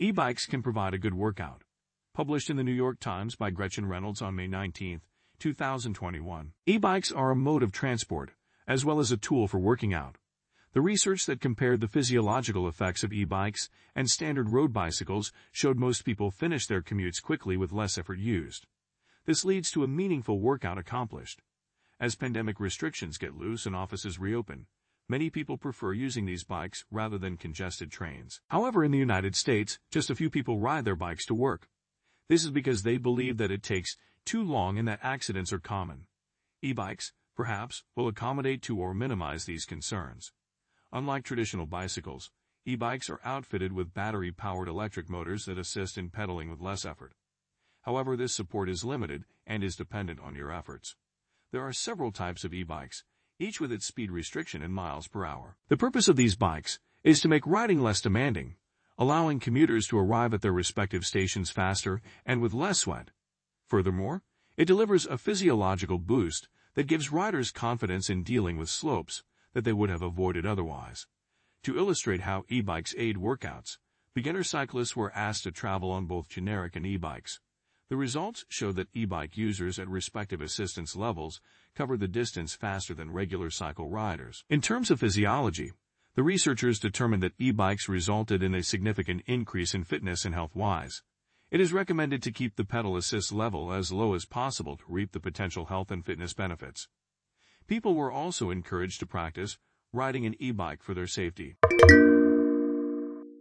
E-bikes can provide a good workout. Published in the New York Times by Gretchen Reynolds on May 19, 2021. E-bikes are a mode of transport, as well as a tool for working out. The research that compared the physiological effects of e-bikes and standard road bicycles showed most people finish their commutes quickly with less effort used. This leads to a meaningful workout accomplished. As pandemic restrictions get loose and offices reopen, many people prefer using these bikes rather than congested trains. However, in the United States, just a few people ride their bikes to work. This is because they believe that it takes too long and that accidents are common. E-bikes, perhaps, will accommodate to or minimize these concerns. Unlike traditional bicycles, e-bikes are outfitted with battery-powered electric motors that assist in pedaling with less effort. However, this support is limited and is dependent on your efforts. There are several types of e-bikes, each with its speed restriction in miles per hour. The purpose of these bikes is to make riding less demanding, allowing commuters to arrive at their respective stations faster and with less sweat. Furthermore, it delivers a physiological boost that gives riders confidence in dealing with slopes that they would have avoided otherwise. To illustrate how e-bikes aid workouts, beginner cyclists were asked to travel on both generic and e-bikes. The results show that e-bike users at respective assistance levels cover the distance faster than regular cycle riders. In terms of physiology, the researchers determined that e-bikes resulted in a significant increase in fitness and health-wise. It is recommended to keep the pedal assist level as low as possible to reap the potential health and fitness benefits. People were also encouraged to practice riding an e-bike for their safety.